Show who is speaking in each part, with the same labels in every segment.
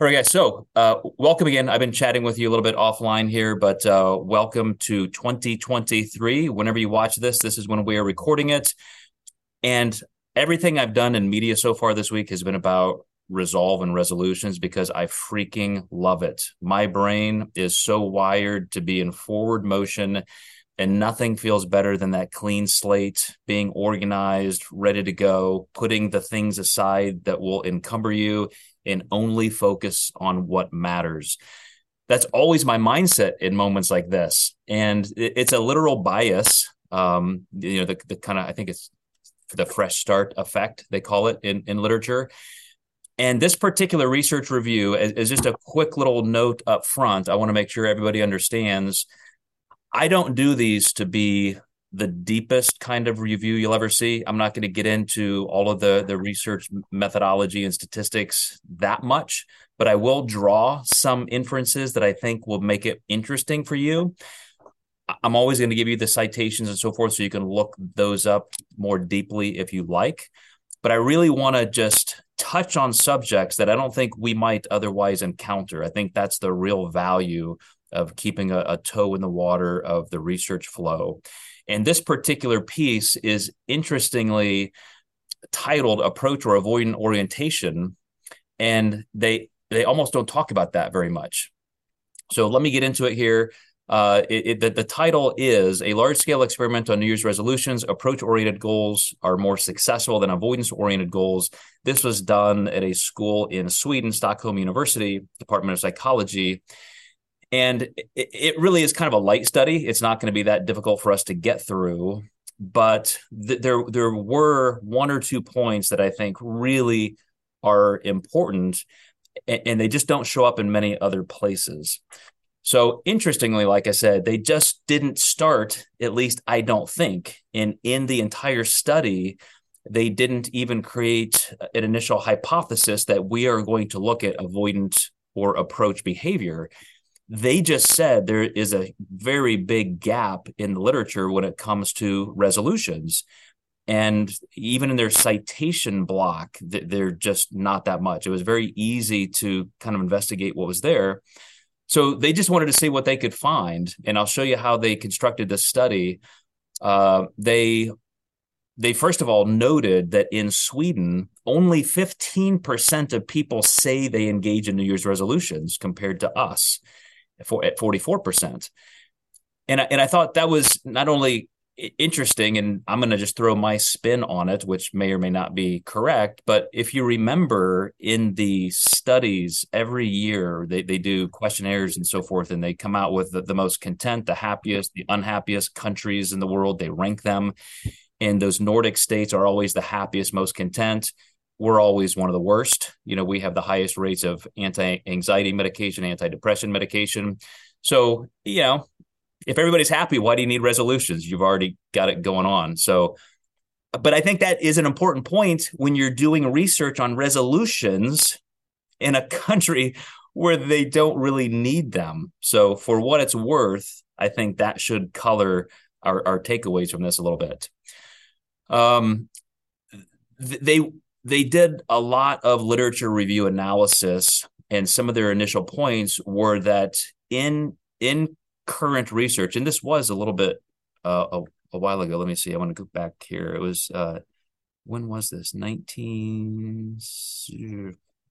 Speaker 1: All right, guys. So, uh, welcome again. I've been chatting with you a little bit offline here, but uh, welcome to 2023. Whenever you watch this, this is when we are recording it. And everything I've done in media so far this week has been about resolve and resolutions because I freaking love it. My brain is so wired to be in forward motion, and nothing feels better than that clean slate, being organized, ready to go, putting the things aside that will encumber you and only focus on what matters. That's always my mindset in moments like this. And it's a literal bias. Um, you know, the, the kind of, I think it's the fresh start effect, they call it in, in literature. And this particular research review is, is just a quick little note up front. I want to make sure everybody understands I don't do these to be the deepest kind of review you'll ever see. I'm not going to get into all of the the research methodology and statistics that much, but I will draw some inferences that I think will make it interesting for you. I'm always going to give you the citations and so forth so you can look those up more deeply if you like. But I really want to just touch on subjects that I don't think we might otherwise encounter. I think that's the real value of keeping a, a toe in the water of the research flow. And this particular piece is interestingly titled Approach or Avoidant Orientation. And they they almost don't talk about that very much. So let me get into it here. Uh, it, it, the, the title is A Large Scale Experiment on New Year's Resolutions. Approach oriented goals are more successful than avoidance oriented goals. This was done at a school in Sweden, Stockholm University, Department of Psychology and it, it really is kind of a light study. It's not going to be that difficult for us to get through, but th- there there were one or two points that I think really are important, and, and they just don't show up in many other places. So interestingly, like I said, they just didn't start, at least I don't think, in in the entire study, they didn't even create an initial hypothesis that we are going to look at avoidant or approach behavior they just said there is a very big gap in the literature when it comes to resolutions. And even in their citation block they're just not that much. It was very easy to kind of investigate what was there. So they just wanted to see what they could find and i'll show you how they constructed this study. Uh, they they first of all noted that in sweden only 15% of people say they engage in new year's resolutions compared to us for, at 44%. And I, and I thought that was not only interesting, and I'm going to just throw my spin on it, which may or may not be correct. But if you remember in the studies every year, they, they do questionnaires and so forth, and they come out with the, the most content, the happiest, the unhappiest countries in the world. They rank them. And those Nordic states are always the happiest, most content we're always one of the worst. You know, we have the highest rates of anti-anxiety medication, anti-depression medication. So, you know, if everybody's happy, why do you need resolutions? You've already got it going on. So, but I think that is an important point when you're doing research on resolutions in a country where they don't really need them. So, for what it's worth, I think that should color our, our takeaways from this a little bit. Um, they they did a lot of literature review analysis and some of their initial points were that in in current research and this was a little bit uh, a, a, while ago let me see i want to go back here it was uh, when was this? 19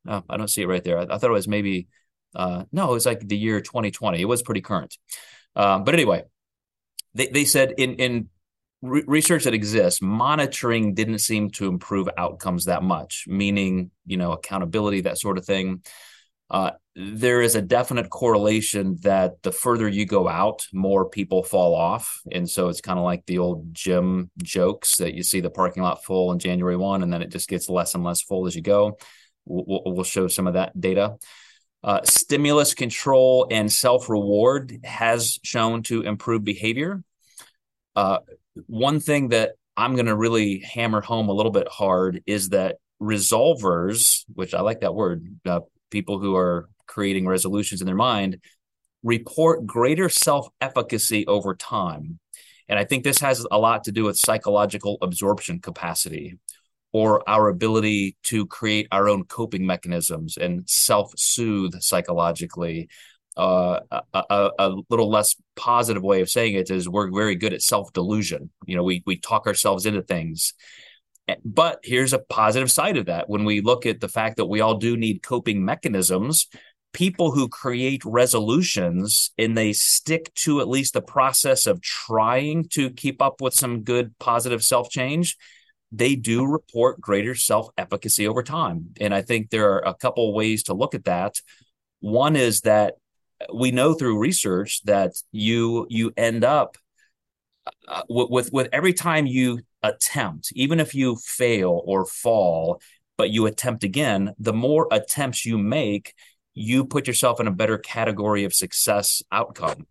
Speaker 1: oh, i don't see it right there i, I thought it was maybe uh, no it was like the year 2020 it was pretty current. Um, but anyway they, they said in in re- research that exists, monitoring didn't seem to improve outcomes that much, meaning, you know, accountability, that sort of thing. Uh, there is a definite correlation that the further you go out, more people fall off. And so it's kind of like the old gym jokes that you see the parking lot full in January 1, and then it just gets less and less full as you go. We'll, we'll show some of that data. Uh, stimulus control and self reward has shown to improve behavior. Uh, one thing that I'm going to really hammer home a little bit hard is that resolvers, which I like that word, uh, people who are creating resolutions in their mind, report greater self efficacy over time. And I think this has a lot to do with psychological absorption capacity or our ability to create our own coping mechanisms and self-soothe psychologically. Uh, a, a, little less positive way of saying it is we're very good at self-delusion. You know, we we talk ourselves into things. But here's a positive side of that. When we look at the fact that we all do need coping mechanisms, people who create resolutions and they stick to at least the process of trying to keep up with some good positive self change they do report greater self efficacy over time. And I think there are a couple ways to look at that. One is that we know through research that you you end up uh, with, with with every time you attempt, even if you fail or fall, but you attempt again, the more attempts you make, you put yourself in a better category of success outcome.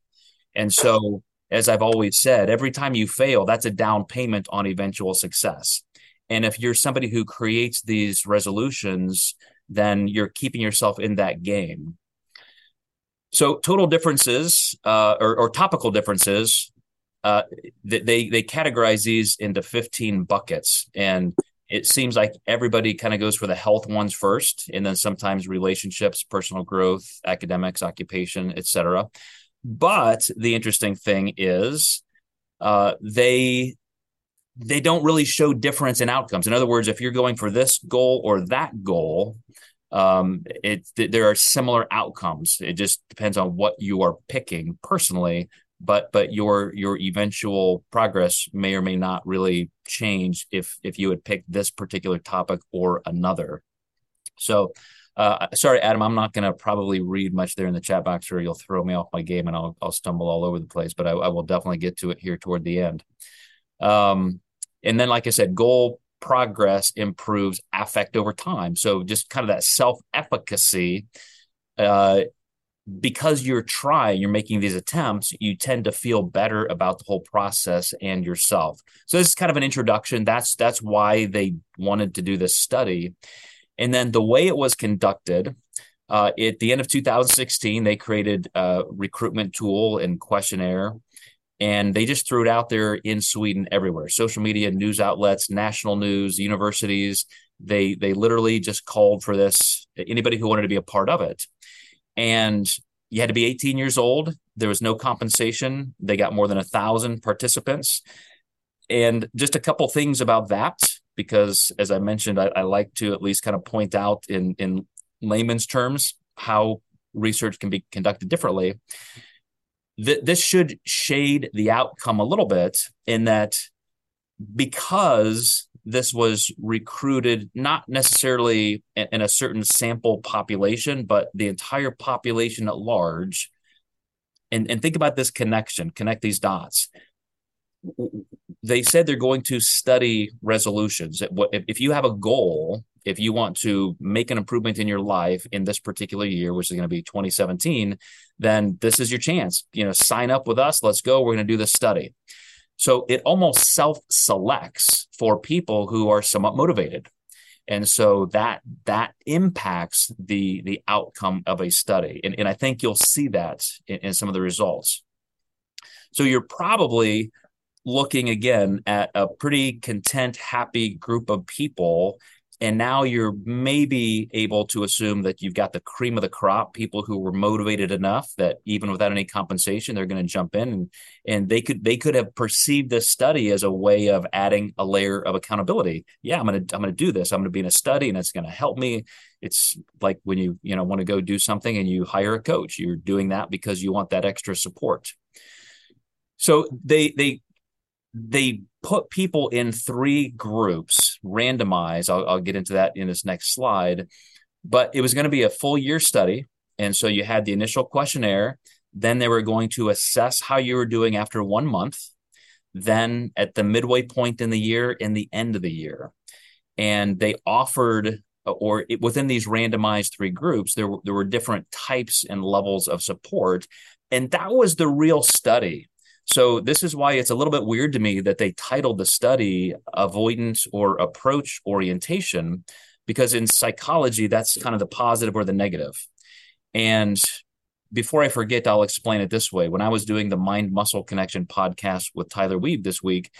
Speaker 1: And so as I've always said, every time you fail, that's a down payment on eventual success. And if you're somebody who creates these resolutions, then you're keeping yourself in that game. So total differences uh, or, or, topical differences, uh, they they categorize these into 15 buckets, and it seems like everybody kind of goes for the health ones first, and then sometimes relationships, personal growth, academics, occupation, etc. But the interesting thing is, uh, they they don't really show difference in outcomes. In other words, if you're going for this goal or that goal, um, it there are similar outcomes. It just depends on what you are picking personally, but but your your eventual progress may or may not really change if if you had picked this particular topic or another. So. Uh, sorry, Adam. I'm not going to probably read much there in the chat box, or you'll throw me off my game, and I'll I'll stumble all over the place. But I, I will definitely get to it here toward the end. Um, and then, like I said, goal progress improves affect over time. So just kind of that self efficacy. Uh, because you're trying, you're making these attempts, you tend to feel better about the whole process and yourself. So this is kind of an introduction. That's that's why they wanted to do this study. And then the way it was conducted, uh, at the end of 2016, they created a recruitment tool and questionnaire and they just threw it out there in Sweden everywhere. Social media, news outlets, national news, universities. They they literally just called for this. Anybody who wanted to be a part of it, and you had to be 18 years old. There was no compensation. They got more than a thousand participants, and just a couple things about that because, as I mentioned, I, I like to at least kind of point out in in layman's terms how research can be conducted differently th- this should shade the outcome a little bit in that because this was recruited not necessarily in, in a certain sample population, but the entire population at large. And, and think about this connection, connect these dots. They said they're going to study resolutions. If you have a goal if you want to make an improvement in your life in this particular year, which is going to be 2017, then this is your chance. You know, sign up with us. Let's go. We're going to do this study. So it almost self selects for people who are somewhat motivated. And so that that impacts the the outcome of a study. And, and I think you'll see that in, in some of the results. So you're probably looking again at a pretty content, happy group of people and now you're maybe able to assume that you've got the cream of the crop people who were motivated enough that even without any compensation they're going to jump in and and they could they could have perceived this study as a way of adding a layer of accountability. Yeah i'm going to i'm going to do this. I'm going to be in a study and it's going to help me. It's like when you you know want to go do something and you hire a coach you're doing that because you want that extra support. So they they they put people in three groups, randomized. I'll, I'll get into that in this next slide. But it was going to be a full year study. And so you had the initial questionnaire. Then they were going to assess how you were doing after one month. Then at the midway point in the year in the end of the year. And they offered or it, within these randomized three groups, there there were different types and levels of support. And that was the real study. So this is why it's a little bit weird to me that they titled the study avoidance or approach orientation because in psychology that's kind of the positive or the negative. And before I forget, I'll explain it this way. When I was doing the Mind Muscle Connection podcast with Tyler Weave this week,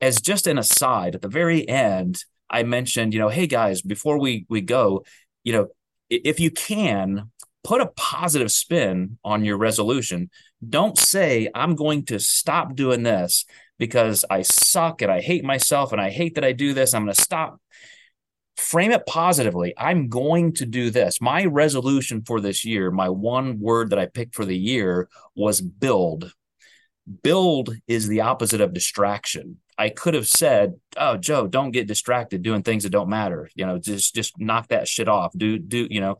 Speaker 1: as just an aside, at the very end, I mentioned, you know, hey guys, before we we go, you know, if you can put a positive spin on your resolution. Don't say I'm going to stop doing this because I suck and I hate myself and I hate that I do this. I'm going to stop. Frame it positively. I'm going to do this. My resolution for this year, my one word that I picked for the year was build. Build is the opposite of distraction. I could have said, "Oh, Joe, don't get distracted doing things that don't matter. You know, just just knock that shit off. Do do you know,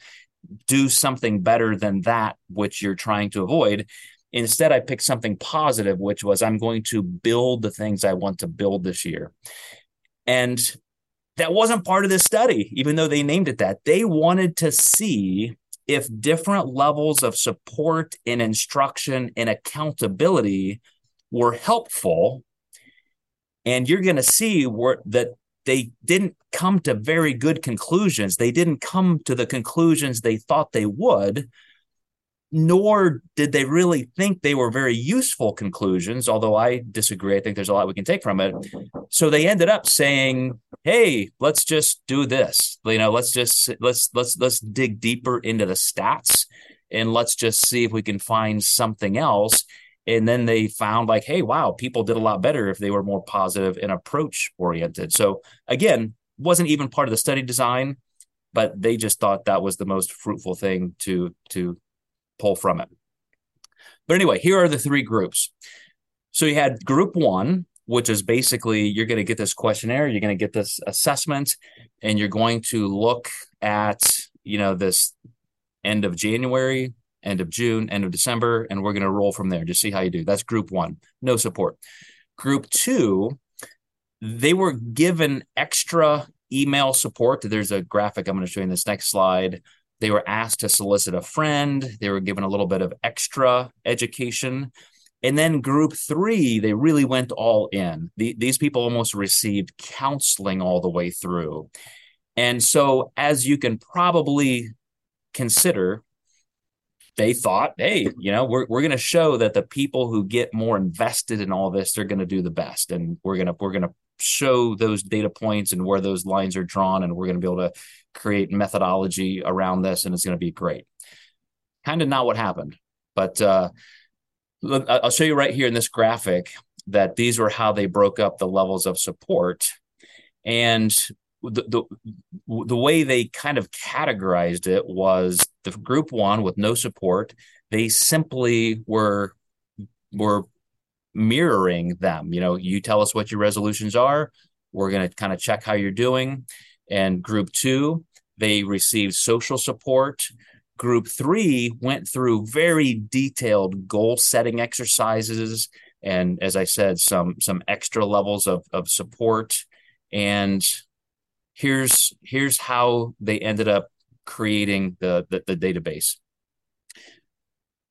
Speaker 1: do something better than that which you're trying to avoid." Instead, I picked something positive, which was I'm going to build the things I want to build this year. And that wasn't part of this study, even though they named it that. They wanted to see if different levels of support and instruction and accountability were helpful. And you're going to see where, that they didn't come to very good conclusions. They didn't come to the conclusions they thought they would nor did they really think they were very useful conclusions, although I disagree. I think there's a lot we can take from it. So they ended up saying, "Hey, let's just do this. You know, let's just let's let's let's dig deeper into the stats and let's just see if we can find something else." And then they found like, "Hey, wow, people did a lot better if they were more positive and approach oriented." So again, wasn't even part of the study design, but they just thought that was the most fruitful thing to to pull from it. But anyway, here are the three groups. So you had group one, which is basically you're going to get this questionnaire, you're going to get this assessment, and you're going to look at, you know, this end of January, end of June, end of December, and we're going to roll from there. Just see how you do. That's group one, no support. Group two, they were given extra email support. There's a graphic I'm going to show you in this next slide they were asked to solicit a friend. They were given a little bit of extra education. And then group three, they really went all in. The, these people almost received counseling all the way through. And so, as you can probably consider, they thought, hey, you know, we're, we're going to show that the people who get more invested in all this, they're going to do the best. And we're going to, we're to show those data points and where those lines are drawn. And we're going to be able to create methodology around this and it's going to be great. Kind of not what happened, but uh, I'll show you right here in this graphic that these were how they broke up the levels of support. And the, the, way they kind of categorized it was the group one with no support, they simply were were mirroring them. You know, you tell us what your resolutions are. We're going to kind of check how you're doing. And group two, they received social support. Group three went through very detailed goal setting exercises. And as I said, some some extra levels of, of support. And here's here's how they ended up creating the, the, the database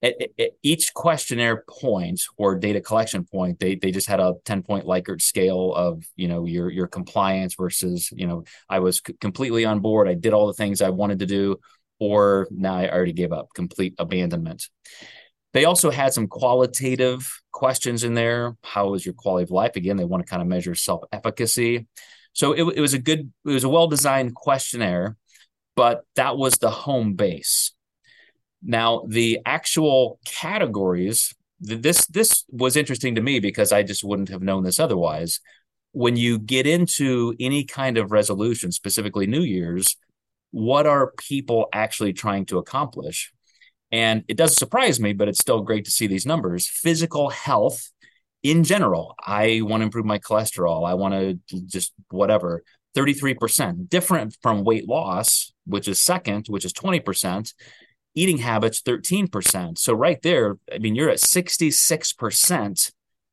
Speaker 1: at, at, each questionnaire point or data collection point, they they just had a 10 point Likert scale of you know your your compliance versus you know I was c- completely on board, I did all the things I wanted to do, or now I already gave up, complete abandonment. They also had some qualitative questions in there. How is your quality of life? Again, they want to kind of measure self efficacy. So it, it was a good, it was a well designed questionnaire, but that was the home base now, the actual categories, this this was interesting to me because I just wouldn't have known this otherwise. When you get into any kind of resolution, specifically New Year's, what are people actually trying to accomplish? And it doesn't surprise me, but it's still great to see these numbers. Physical health in general, I want to improve my cholesterol. I want to just whatever. 33%, different from weight loss, which is second, which is 20% eating habits 13%. So right there, I mean, you're at 66%.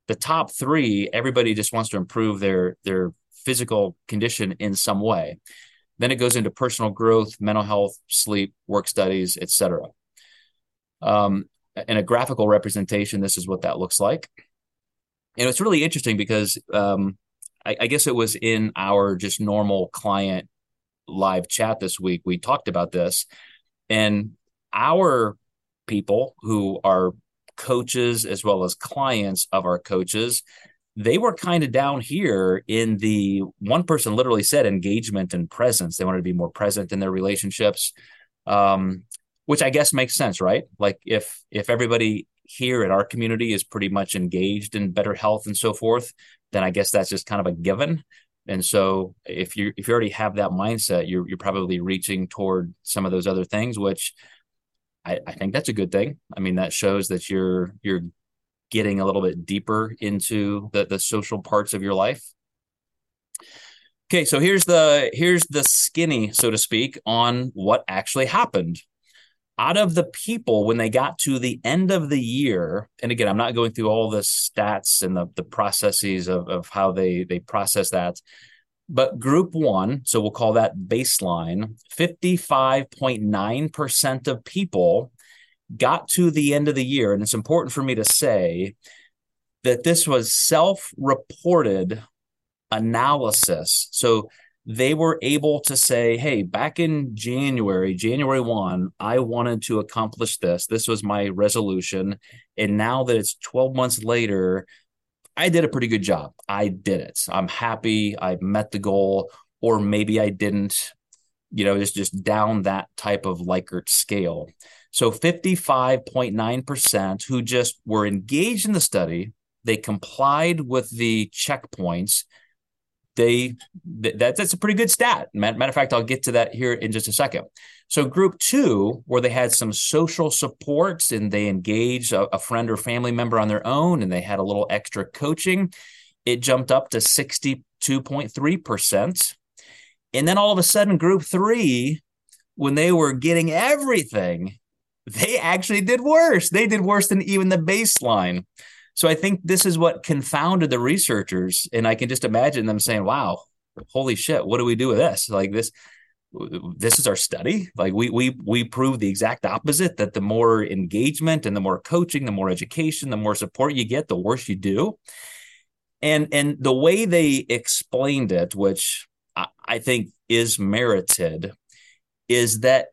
Speaker 1: The top three, everybody just wants to improve their their physical condition in some way. Then it goes into personal growth, mental health, sleep, work studies, etc. Um, in a graphical representation, this is what that looks like. And it's really interesting because um, I, I guess it was in our just normal client live chat this week. We talked about this, and our people who are coaches as well as clients of our coaches they were kind of down here in the one person literally said engagement and presence. They wanted to be more present in their relationships, um, which I guess makes sense, right? Like if if everybody here in our community is pretty much engaged in better health and so forth, then I guess that's just kind of a given. And so if you if you already have that mindset, you're you're probably reaching toward some of those other things, which I, I think that's a good thing. I mean, that shows that you're you're getting a little bit deeper into the, the social parts of your life. Okay, so here's the here's the skinny, so to speak, on what actually happened. Out of the people, when they got to the end of the year, and again, I'm not going through all the stats and the, the processes of, of how they they process that, but group one, so we'll call that baseline, 55.9% of people got to the end of the year, and it's important for me to say that this was self reported analysis. So they were able to say, hey, back in January, January 1, I wanted to accomplish this. This was my resolution. And now that it's 12 months later, I did a pretty good job. I did it. I'm happy. I met the goal, or maybe I didn't. You know, it's just down that type of Likert scale. So 55.9% who just were engaged in the study, they complied with the checkpoints. They that, that's a pretty good stat. Matter of fact, I'll get to that here in just a second. So group two, where they had some social supports and they engaged a, a friend or family member on their own, and they had a little extra coaching, it jumped up to 62.3%. And then all of a sudden, group three, when they were getting everything, they actually did worse. They did worse than even the baseline. So I think this is what confounded the researchers. And I can just imagine them saying, wow, holy shit, what do we do with this? Like this, this is our study. Like we we we prove the exact opposite that the more engagement and the more coaching, the more education, the more support you get, the worse you do. And and the way they explained it, which I, I think is merited, is that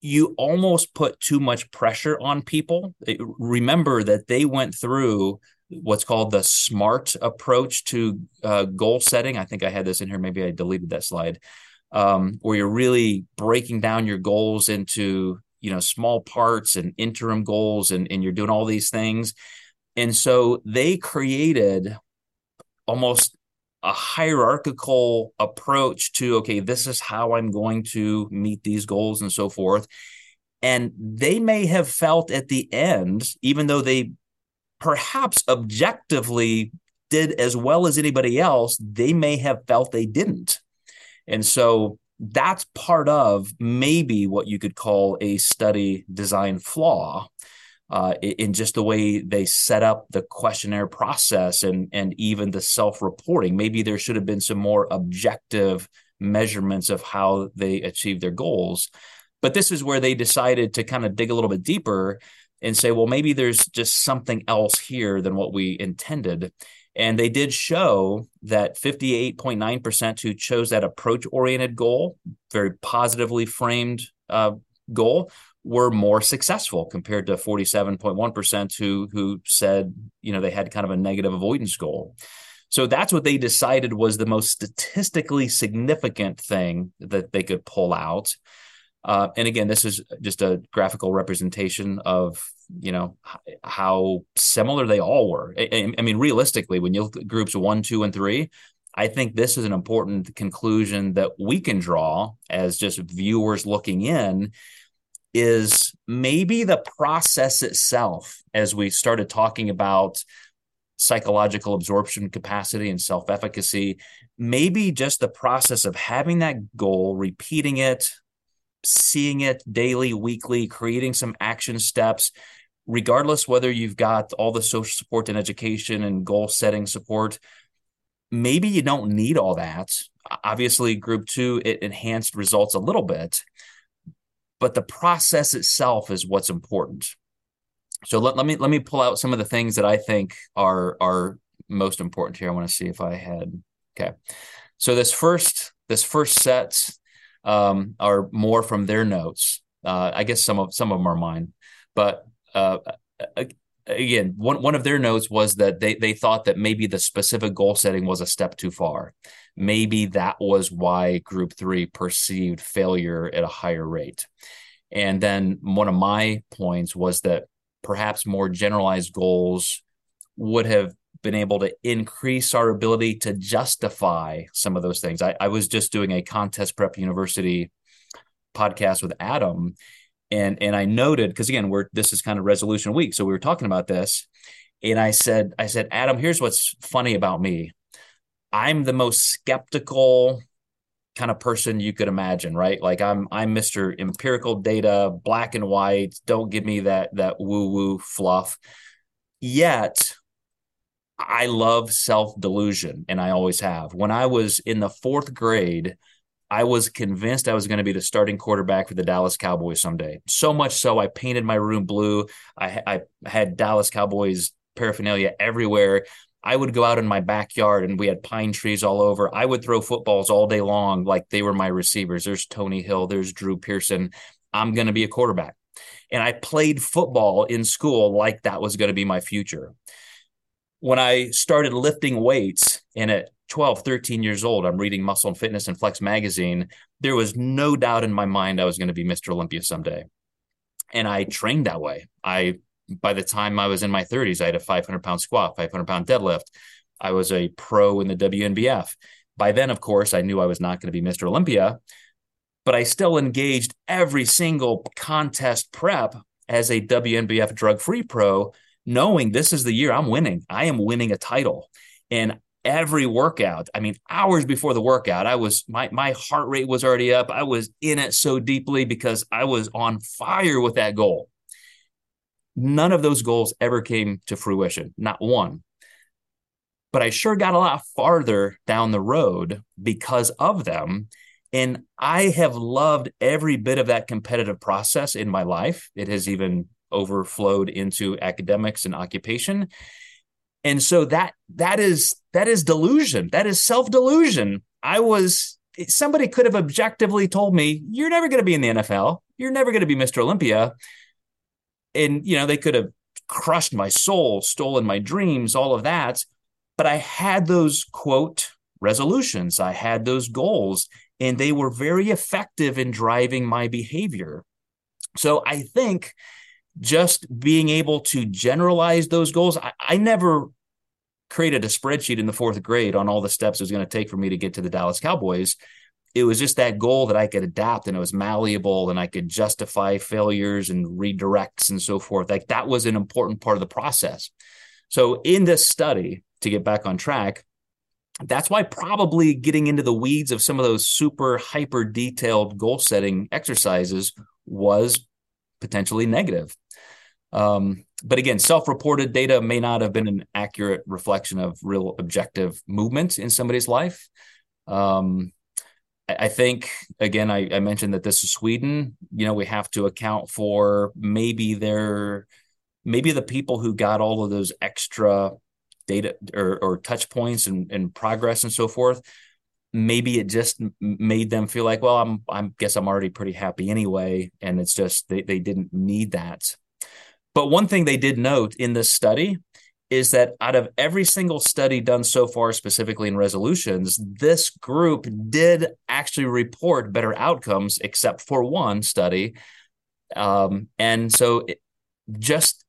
Speaker 1: you almost put too much pressure on people. Remember that they went through what's called the SMART approach to uh, goal setting. I think I had this in here. Maybe I deleted that slide, um, where you're really breaking down your goals into you know small parts and interim goals, and and you're doing all these things. And so they created almost a hierarchical approach to okay this is how i'm going to meet these goals and so forth. And they may have felt at the end even though they perhaps objectively did as well as anybody else they may have felt they didn't. And so that's part of maybe what you could call a study design flaw uh, in just the way they set up the questionnaire process and and even the self-reporting. Maybe there should have been some more objective measurements of how they achieved their goals. But this is where they decided to kind of dig a little bit deeper and say, well, maybe there's just something else here than what we intended. And they did show that 58.9% who chose that approach oriented goal, very positively framed uh, goal, were more successful compared to 47.1% who who said, you know, they had kind of a negative avoidance goal. So that's what they decided was the most statistically significant thing that they could pull out. Uh, and again, this is just a graphical representation of you know how similar they all were. I, I mean, realistically, when you look at groups one, two, and three, I think this is an important conclusion that we can draw as just viewers looking in is maybe the process itself, as we started talking about psychological absorption capacity and self efficacy, maybe just the process of having that goal, repeating it, seeing it daily, weekly, creating some action steps, regardless whether you've got all the social support and education and goal setting support. Maybe you don't need all that. Obviously, group two, it enhanced results a little bit but the process itself is what's important. So let, let me let me pull out some of the things that I think are are most important here. I want to see if I had okay. So this first this first set um, are more from their notes. Uh, I guess some of some of them are mine, but uh, again, one one of their notes was that they they thought that maybe the specific goal setting was a step too far. Maybe that was why Group Three perceived failure at a higher rate. And then one of my points was that perhaps more generalized goals would have been able to increase our ability to justify some of those things. I, I was just doing a contest prep university podcast with Adam, and and I noted because again, we're this is kind of resolution week, so we were talking about this, and I said I said Adam, here's what's funny about me. I'm the most skeptical kind of person you could imagine, right? Like I'm I'm Mr. empirical data, black and white, don't give me that that woo-woo fluff. Yet I love self-delusion and I always have. When I was in the 4th grade, I was convinced I was going to be the starting quarterback for the Dallas Cowboys someday. So much so, I painted my room blue. I, I had Dallas Cowboys paraphernalia everywhere. I would go out in my backyard and we had pine trees all over. I would throw footballs all day long like they were my receivers. There's Tony Hill, there's Drew Pearson. I'm going to be a quarterback. And I played football in school like that was going to be my future. When I started lifting weights and at 12, 13 years old, I'm reading Muscle and Fitness and Flex magazine, there was no doubt in my mind I was going to be Mr. Olympia someday. And I trained that way. I by the time I was in my 30s, I had a 500 pound squat, 500 pound deadlift. I was a pro in the WNBF. By then, of course, I knew I was not going to be Mr. Olympia, but I still engaged every single contest prep as a WNBF drug free pro, knowing this is the year I'm winning. I am winning a title. And every workout, I mean, hours before the workout, I was my my heart rate was already up. I was in it so deeply because I was on fire with that goal. None of those goals ever came to fruition, not one. But I sure got a lot farther down the road because of them. And I have loved every bit of that competitive process in my life. It has even overflowed into academics and occupation. And so that that is that is delusion. That is self-delusion. I was somebody could have objectively told me, you're never going to be in the NFL. You're never going to be Mr. Olympia and you know they could have crushed my soul stolen my dreams all of that but i had those quote resolutions i had those goals and they were very effective in driving my behavior so i think just being able to generalize those goals i, I never created a spreadsheet in the fourth grade on all the steps it was going to take for me to get to the dallas cowboys it was just that goal that I could adapt and it was malleable and I could justify failures and redirects and so forth. Like that was an important part of the process. So in this study, to get back on track, that's why probably getting into the weeds of some of those super hyper detailed goal setting exercises was potentially negative. Um, but again, self reported data may not have been an accurate reflection of real objective movement in somebody's life. Um, I think again, I, I, mentioned that this is Sweden. You know, we have to account for maybe their maybe the people who got all of those extra data or, or touch points and, and progress and so forth. Maybe it just made them feel like, well, I'm I guess I'm already pretty happy anyway, and it's just they they didn't need that. But one thing they did note in this study is that out of every single study done so far, specifically in resolutions, this group did actually report better outcomes, except for one study. Um, and so, it, just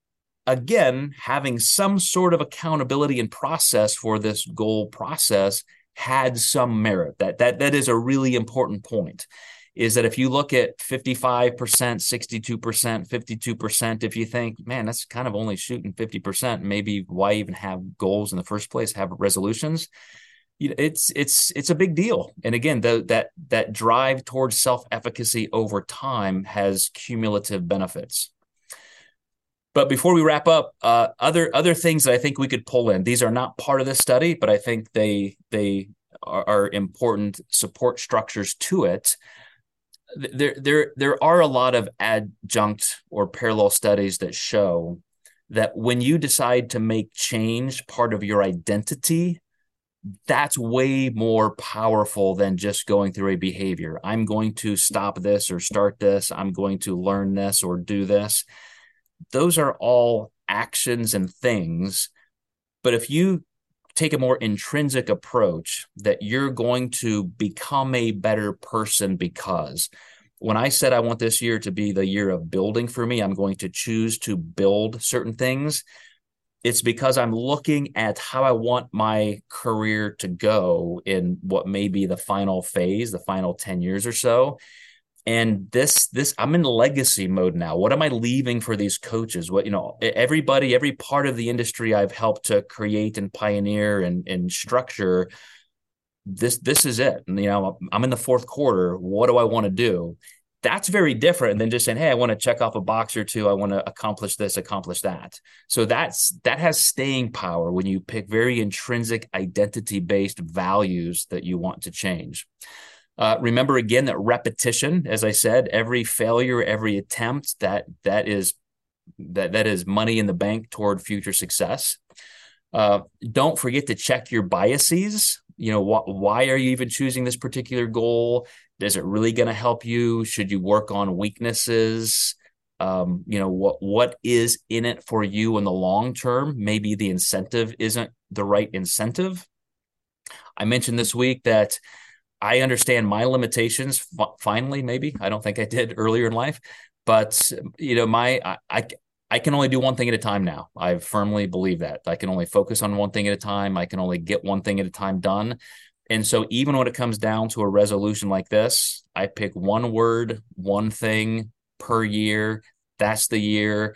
Speaker 1: again, having some sort of accountability and process for this goal process had some merit. That that that is a really important point is that if you look at 55%, 62%, 52%, if you think, man, that's kind of only shooting 50%, maybe why even have goals in the first place, have resolutions? It's it's it's a big deal. And again, the, that that drive towards self-efficacy over time has cumulative benefits. But before we wrap up, uh, other other things that I think we could pull in. These are not part of this study, but I think they they are, are important support structures to it there there there are a lot of adjunct or parallel studies that show that when you decide to make change part of your identity that's way more powerful than just going through a behavior. I'm going to stop this or start this. I'm going to learn this or do this. Those are all actions and things. But if you take a more intrinsic approach that you're going to become a better person because when I said I want this year to be the year of building for me, I'm going to choose to build certain things. It's because I'm looking at how I want my career to go in what may be the final phase, the final 10 years or so and this this i'm in legacy mode now. What am i leaving for these coaches? What you know everybody every part of the industry i've helped to create and pioneer and, and structure this this is it. And, you know i'm in the fourth quarter. What do i want to do? That's very different than just saying hey i want to check off a box or two. I want to accomplish this accomplish that. So that's that has staying power when you pick very intrinsic identity based values that you want to change uh, remember again that repetition, as I said, every failure, every attempt that that is that that is money in the bank toward future success. Uh, don't forget to check your biases. You know, wh- why are you even choosing this particular goal? Is it really going to help you? Should you work on weaknesses? Um, you know, what what is in it for you in the long term? Maybe the incentive isn't the right incentive. I mentioned this week that I understand my limitations finally, maybe. I don't think I did earlier in life, but you know, my I, I I can only do one thing at a time now. I firmly believe that. I can only focus on one thing at a time. I can only get one thing at a time done. And so even when it comes down to a resolution like this, I pick one word, one thing per year. That's the year.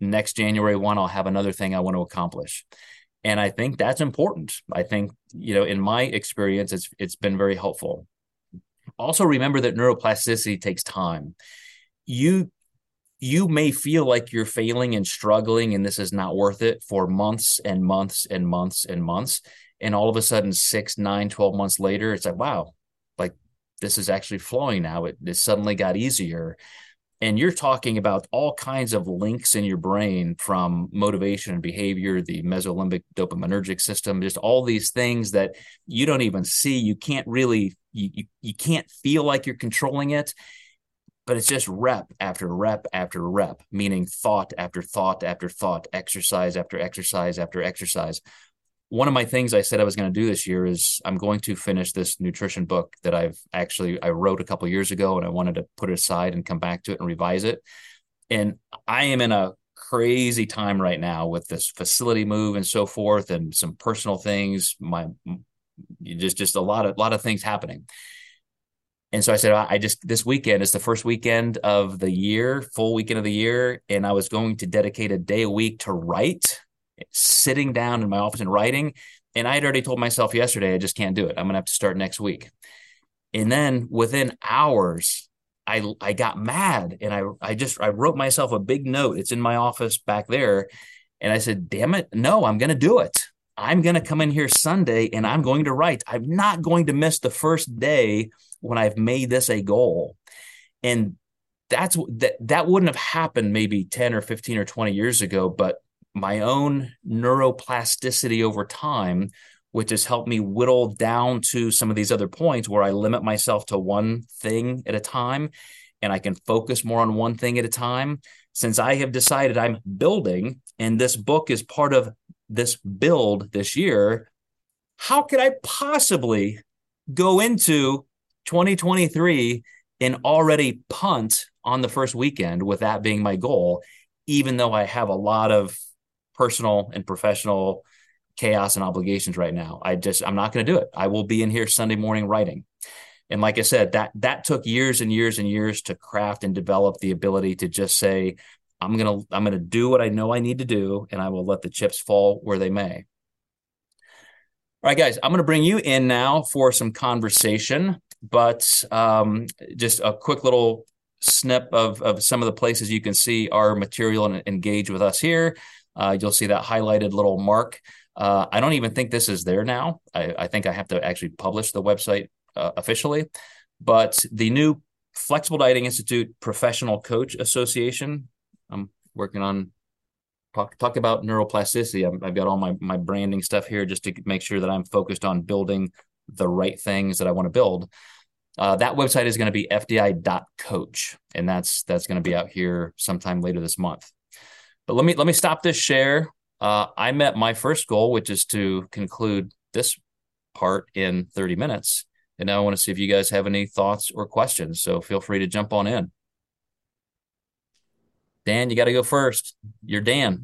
Speaker 1: Next January 1, I'll have another thing I want to accomplish and I think that's important. I think you know, in my experience, it's it's been very helpful. Also, remember that neuroplasticity takes time. You you may feel like you're failing and struggling and this is not worth it for months and months and months and months and all of a sudden six nine 12 months later it's like wow like this is actually flowing now it, it suddenly got easier and you're talking about all kinds of links in your brain from motivation and behavior the mesolimbic dopaminergic system just all these things that you don't even see. You can't really you, you, you can't feel like you're controlling it but it's just rep after rep after rep meaning thought after thought after thought exercise after exercise after exercise one of my things I said I was going to do this year is I'm going to finish this nutrition book that I've actually I wrote a couple years ago and I wanted to put it aside and come back to it and revise it. And I am in a crazy time right now with this facility move and so forth and some personal things my just just a lot of lot of things happening. And so I said, I just this weekend is the first weekend of the year, full weekend of the year, and I was going to dedicate a day a week to write sitting down in my office and writing. And I had already told myself yesterday, I just can't do it. I'm going to have to start next week. And then within hours, I I got mad and I I just I wrote myself a big note. It's in my office back there. And I said, damn it, no, I'm going to do it. I'm going to come in here Sunday and I'm going to write. I'm not going to miss the first day when I've made this a goal. And that's that that wouldn't have happened maybe 10 or 15 or 20 years ago, but my own neuroplasticity over time, which has helped me whittle down to some of these other points where I limit myself to one thing at a time and I can focus more on one thing at a time. Since I have decided I'm building and this book is part of this build this year, how could I possibly go into 2023 and already punt on the first weekend with that being my goal, even though I have a lot of personal and professional chaos and obligations right now. I just I'm not going to do it. I will be in here Sunday morning writing. And like I said, that that took years and years and years to craft and develop the ability to just say I'm going to I'm going to do what I know I need to do and I will let the chips fall where they may. All right guys, I'm going to bring you in now for some conversation, but um, just a quick little snip of, of some of the places you can see our material and engage with us here. Uh, you'll see that highlighted little mark. Uh, I don't even think this is there now. I, I think I have to actually publish the website uh, officially. But the new Flexible Dieting Institute Professional Coach Association, I'm working on talk talk about neuroplasticity. i have got all my my branding stuff here just to make sure that I'm focused on building the right things that I want to build. Uh, that website is going to be fdi.coach, and that's that's going to be out here sometime later this month. But let me let me stop this share. Uh, I met my first goal, which is to conclude this part in 30 minutes. And now I want to see if you guys have any thoughts or questions. So feel free to jump on in. Dan, you got to go first. You're Dan.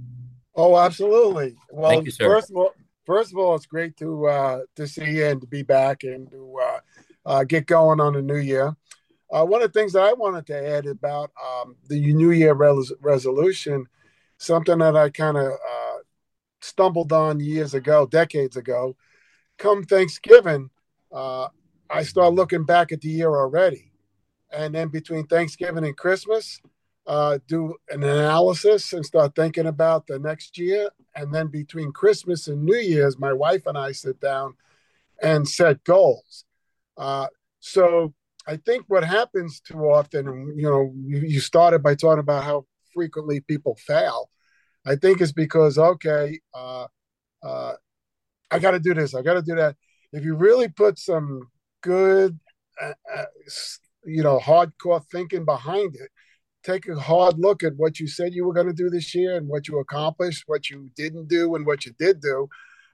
Speaker 2: Oh, absolutely. Well, you, first of all, first of all, it's great to uh, to see you and to be back and to uh, uh, get going on the new year. Uh, one of the things that I wanted to add about um, the New Year res- resolution, something that I kind of uh, stumbled on years ago, decades ago. Come Thanksgiving, uh, I start looking back at the year already, and then between Thanksgiving and Christmas, uh, do an analysis and start thinking about the next year. And then between Christmas and New Year's, my wife and I sit down and set goals. Uh, so I think what happens too often, you know, you started by talking about how frequently people fail. I think it's because, okay, uh, uh, I got to do this, I got to do that. If you really put some good, uh, uh you know, hardcore thinking behind it, take a hard look at what you said you were going to do this year and what you accomplished, what you didn't do, and what you did do.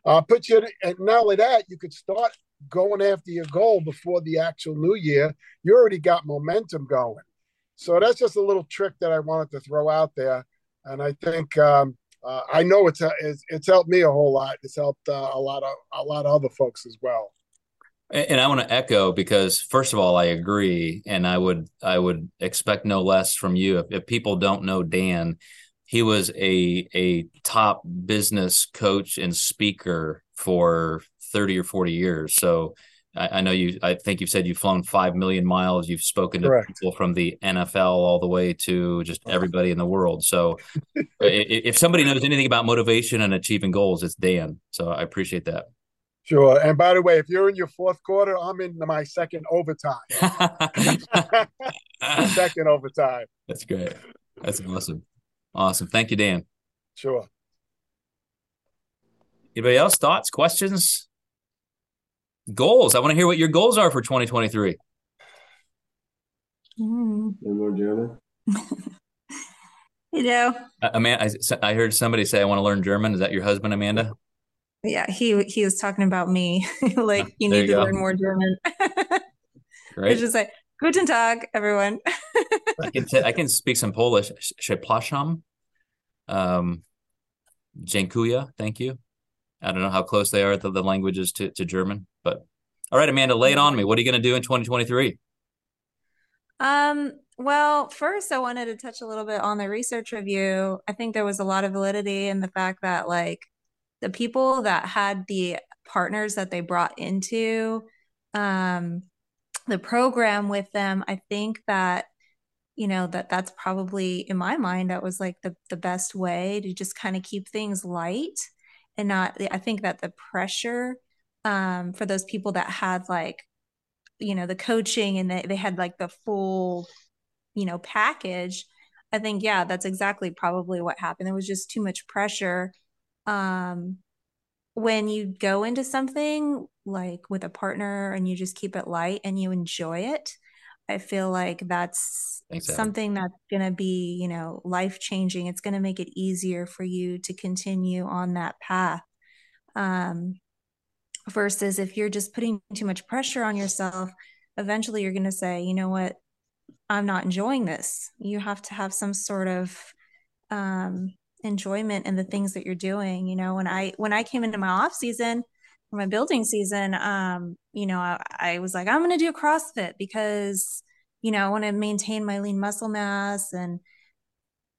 Speaker 2: Uh, put you, and not only that, you could start going after your goal before the actual new year. You already got momentum going. So that's just a little trick that I wanted to throw out there, and I think um, uh, I know it's, it's, it's helped me a whole lot. It's helped uh, a lot of a lot of other folks as well.
Speaker 1: And I want to echo because first of all, I agree, and I would I would expect no less from you. If, if people don't know Dan, he was a a top business coach and speaker for thirty or forty years. So I, I know you. I think you've said you've flown five million miles. You've spoken to Correct. people from the NFL all the way to just everybody in the world. So if somebody knows anything about motivation and achieving goals, it's Dan. So I appreciate that.
Speaker 2: Sure. And by the way, if you're in your fourth quarter, I'm in my second overtime. second overtime.
Speaker 1: That's great. That's awesome. Awesome. Thank you, Dan.
Speaker 2: Sure.
Speaker 1: Anybody else? Thoughts, questions, goals? I want to hear what your goals are for 2023.
Speaker 3: Mm. you know,
Speaker 1: uh, Amanda, I, I heard somebody say, I want to learn German. Is that your husband, Amanda?
Speaker 3: yeah, he he was talking about me. like you need you to go. learn more German. Right. It's just like Guten Tag, everyone.
Speaker 1: I can t- I can speak some Polish. Przepraszam. Um, dziękuję. Thank you. I don't know how close they are to the languages to, to German, but all right, Amanda, lay it on me. What are you going to do in 2023?
Speaker 3: Um, well, first I wanted to touch a little bit on the research review. I think there was a lot of validity in the fact that like the people that had the partners that they brought into um, the program with them, I think that you know that that's probably in my mind that was like the the best way to just kind of keep things light and not I think that the pressure um, for those people that had like you know the coaching and they, they had like the full you know package i think yeah that's exactly probably what happened there was just too much pressure um, when you go into something like with a partner and you just keep it light and you enjoy it, I feel like that's something that's going to be, you know, life changing. It's going to make it easier for you to continue on that path. Um, versus if you're just putting too much pressure on yourself, eventually you're going to say, you know what, I'm not enjoying this. You have to have some sort of um, enjoyment in the things that you're doing you know when i when i came into my off season my building season um you know i, I was like i'm going to do crossfit because you know i want to maintain my lean muscle mass and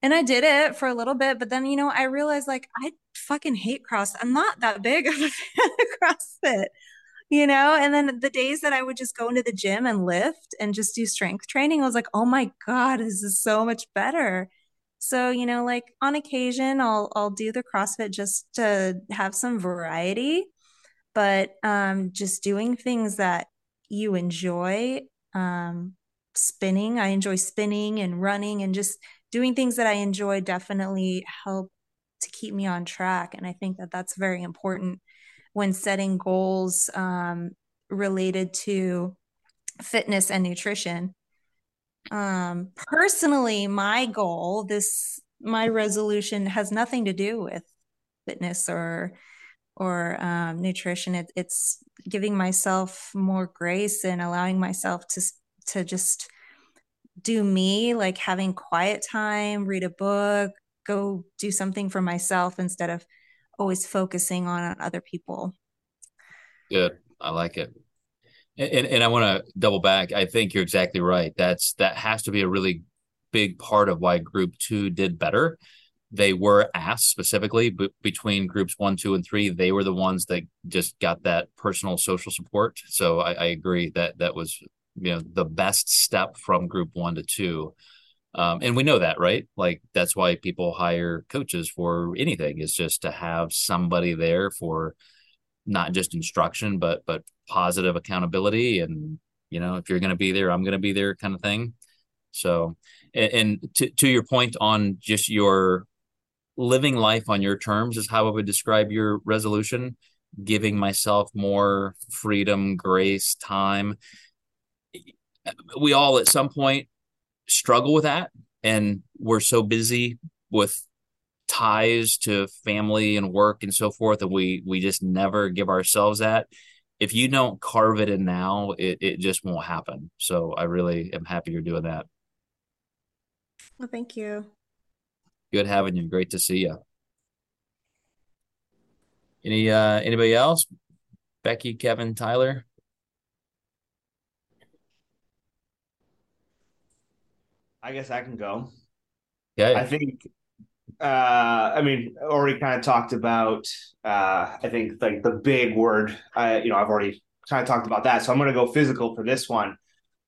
Speaker 3: and i did it for a little bit but then you know i realized like i fucking hate cross i'm not that big of a fan of crossfit you know? And then the days that i would just go into the gym and lift and just do strength training i was like oh my god this is so much better. So, you know, like on occasion I'll I'll do the CrossFit just to have some variety, but um just doing things that you enjoy um spinning, I enjoy spinning and running and just doing things that I enjoy definitely help to keep me on track and I think that that's very important when setting goals um related to fitness and nutrition um, personally, my goal this my resolution has nothing to do with fitness or or um, nutrition. It, it's giving myself more grace and allowing myself to to just do me, like having quiet time, read a book, go do something for myself instead of always focusing on other people.
Speaker 1: Good. I like it. And, and I want to double back. I think you're exactly right. That's that has to be a really big part of why group two did better. They were asked specifically but between groups one, two, and three. They were the ones that just got that personal social support. So I, I agree that that was you know the best step from group one to two. Um, and we know that, right? Like that's why people hire coaches for anything is just to have somebody there for not just instruction, but but positive accountability. And you know, if you're going to be there, I'm going to be there, kind of thing. So, and, and to to your point on just your living life on your terms is how I would describe your resolution. Giving myself more freedom, grace, time. We all at some point struggle with that, and we're so busy with ties to family and work and so forth and we we just never give ourselves that. If you don't carve it in now it, it just won't happen. So i really am happy you're doing that.
Speaker 3: Well thank you.
Speaker 1: Good having you. Great to see you any uh anybody else? Becky kevin tyler
Speaker 4: i guess i can go
Speaker 1: Yeah.
Speaker 4: i think uh, I mean, already kind of talked about. Uh, I think like the big word. I you know I've already kind of talked about that, so I'm going to go physical for this one.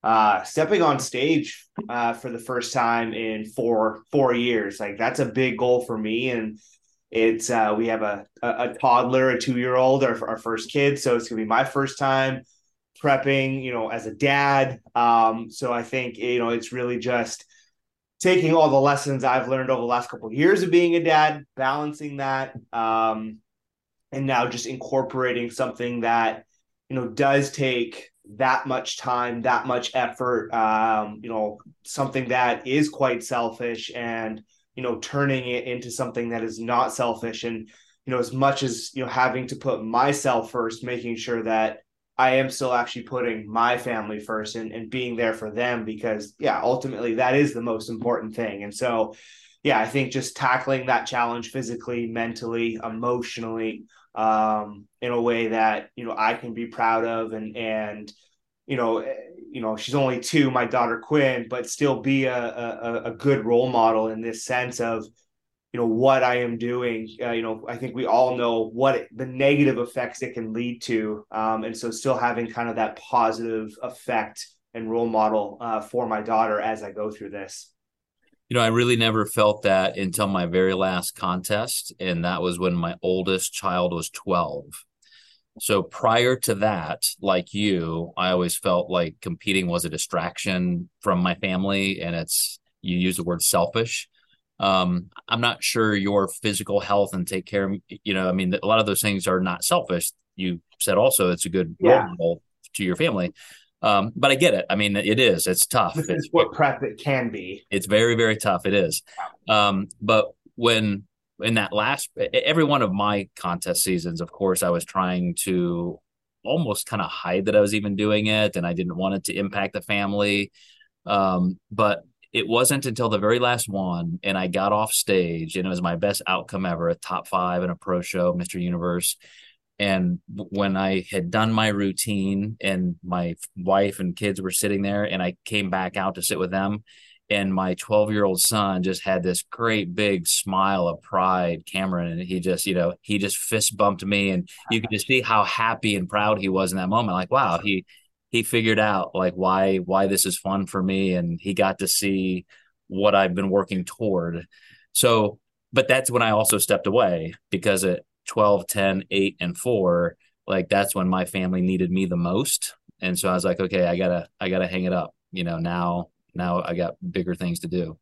Speaker 4: Uh, stepping on stage uh, for the first time in four four years, like that's a big goal for me, and it's uh, we have a, a, a toddler, a two year old, our, our first kid, so it's gonna be my first time prepping, you know, as a dad. Um, so I think you know it's really just taking all the lessons I've learned over the last couple of years of being a dad, balancing that, um, and now just incorporating something that you know does take that much time, that much effort. Um, you know, something that is quite selfish, and you know, turning it into something that is not selfish, and you know, as much as you know, having to put myself first, making sure that I am still actually putting my family first and, and being there for them because, yeah, ultimately that is the most important thing. And so, yeah, I think just tackling that challenge physically, mentally, emotionally, um, in a way that you know I can be proud of, and and you know, eh, you know, she's only two, my daughter Quinn, but still be a, a, a good role model in this sense of you know what I am doing. Uh, you know, I think we all know what it, the negative effects it can lead to, um, and so still having kind of that positive effect and role model uh, for my daughter as I go through this.
Speaker 1: You know, I really never felt that until my very last contest, and that was when my oldest child was twelve. So prior to that, like you, I always felt like competing was a distraction from my family, and it's you use the word selfish um, I'm not sure your physical health and take care of, you know, I mean, a lot of those things are not selfish. You said also it's a good yeah. role model to your family. Um, but I get it. I mean, it is, it's tough.
Speaker 4: This
Speaker 1: it's
Speaker 4: what prep it can be.
Speaker 1: It's very, very tough. It is. Um, but when, in that last, every one of my contest seasons, of course, I was trying to almost kind of hide that I was even doing it and I didn't want it to impact the family. Um, but it wasn't until the very last one and I got off stage and it was my best outcome ever, a top five in a pro show, Mr. Universe. And when I had done my routine and my wife and kids were sitting there and I came back out to sit with them and my 12 year old son just had this great big smile of pride cameron and he just you know he just fist bumped me and you could just see how happy and proud he was in that moment like wow he he figured out like why why this is fun for me and he got to see what I've been working toward. So, but that's when I also stepped away because at 12, 10, 8 and 4, like that's when my family needed me the most. And so I was like, okay, I got to I got to hang it up. You know, now now I got bigger things to do.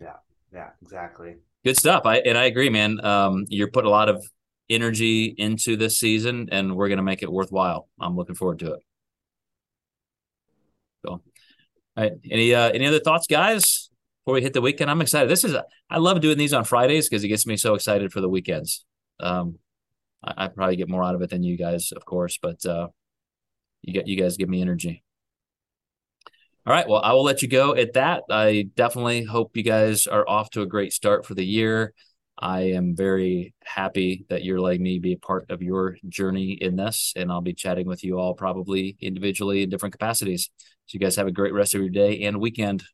Speaker 4: Yeah. Yeah, exactly.
Speaker 1: Good stuff. I and I agree, man. Um you're putting a lot of energy into this season and we're going to make it worthwhile. I'm looking forward to it. All right. Any uh, any other thoughts, guys? before we hit the weekend. I'm excited. This is I love doing these on Fridays because it gets me so excited for the weekends. Um, I, I, probably get more out of it than you guys, of course, but uh, you get you guys give me energy. All right, well, I will let you go at that. I definitely hope you guys are off to a great start for the year. I am very happy that you're letting me be a part of your journey in this, and I'll be chatting with you all probably individually in different capacities. So, you guys have a great rest of your day and weekend.